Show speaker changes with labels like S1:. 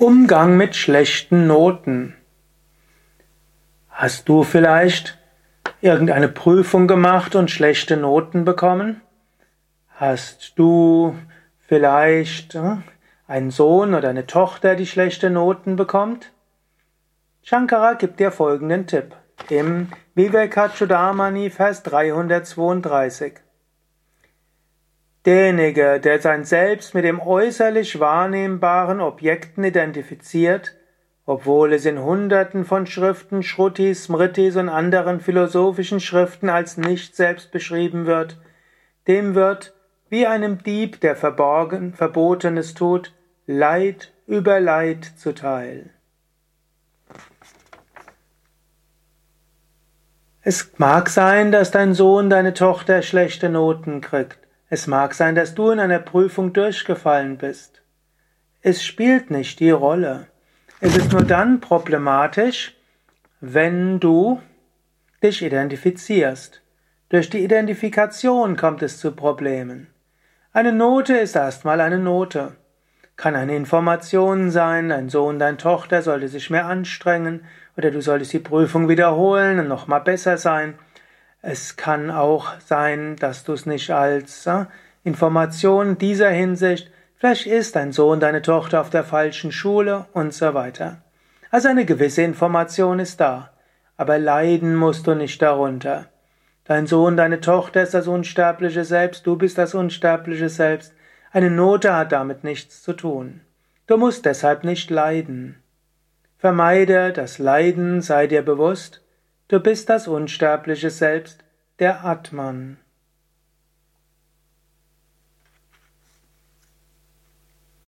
S1: Umgang mit schlechten Noten. Hast du vielleicht irgendeine Prüfung gemacht und schlechte Noten bekommen? Hast du vielleicht äh, einen Sohn oder eine Tochter, die schlechte Noten bekommt? Shankara gibt dir folgenden Tipp im Vivekachudamani Vers 332. Derjenige, der sein Selbst mit dem äußerlich wahrnehmbaren Objekten identifiziert, obwohl es in Hunderten von Schriften, Shrutis, Smritis und anderen philosophischen Schriften als nicht selbst beschrieben wird, dem wird, wie einem Dieb, der verborgen, Verbotenes tut, Leid über Leid zuteil. Es mag sein, dass dein Sohn, deine Tochter schlechte Noten kriegt. Es mag sein, dass du in einer Prüfung durchgefallen bist. Es spielt nicht die Rolle. Es ist nur dann problematisch, wenn du dich identifizierst. Durch die Identifikation kommt es zu Problemen. Eine Note ist erstmal eine Note. Kann eine Information sein, dein Sohn, deine Tochter sollte sich mehr anstrengen oder du solltest die Prüfung wiederholen und nochmal besser sein. Es kann auch sein, dass du es nicht als äh, Information dieser Hinsicht, vielleicht ist dein Sohn, deine Tochter auf der falschen Schule und so weiter. Also eine gewisse Information ist da, aber leiden musst du nicht darunter. Dein Sohn, deine Tochter ist das unsterbliche Selbst, du bist das unsterbliche Selbst. Eine Note hat damit nichts zu tun. Du musst deshalb nicht leiden. Vermeide das Leiden, sei dir bewusst, Du bist das unsterbliche Selbst, der Atman.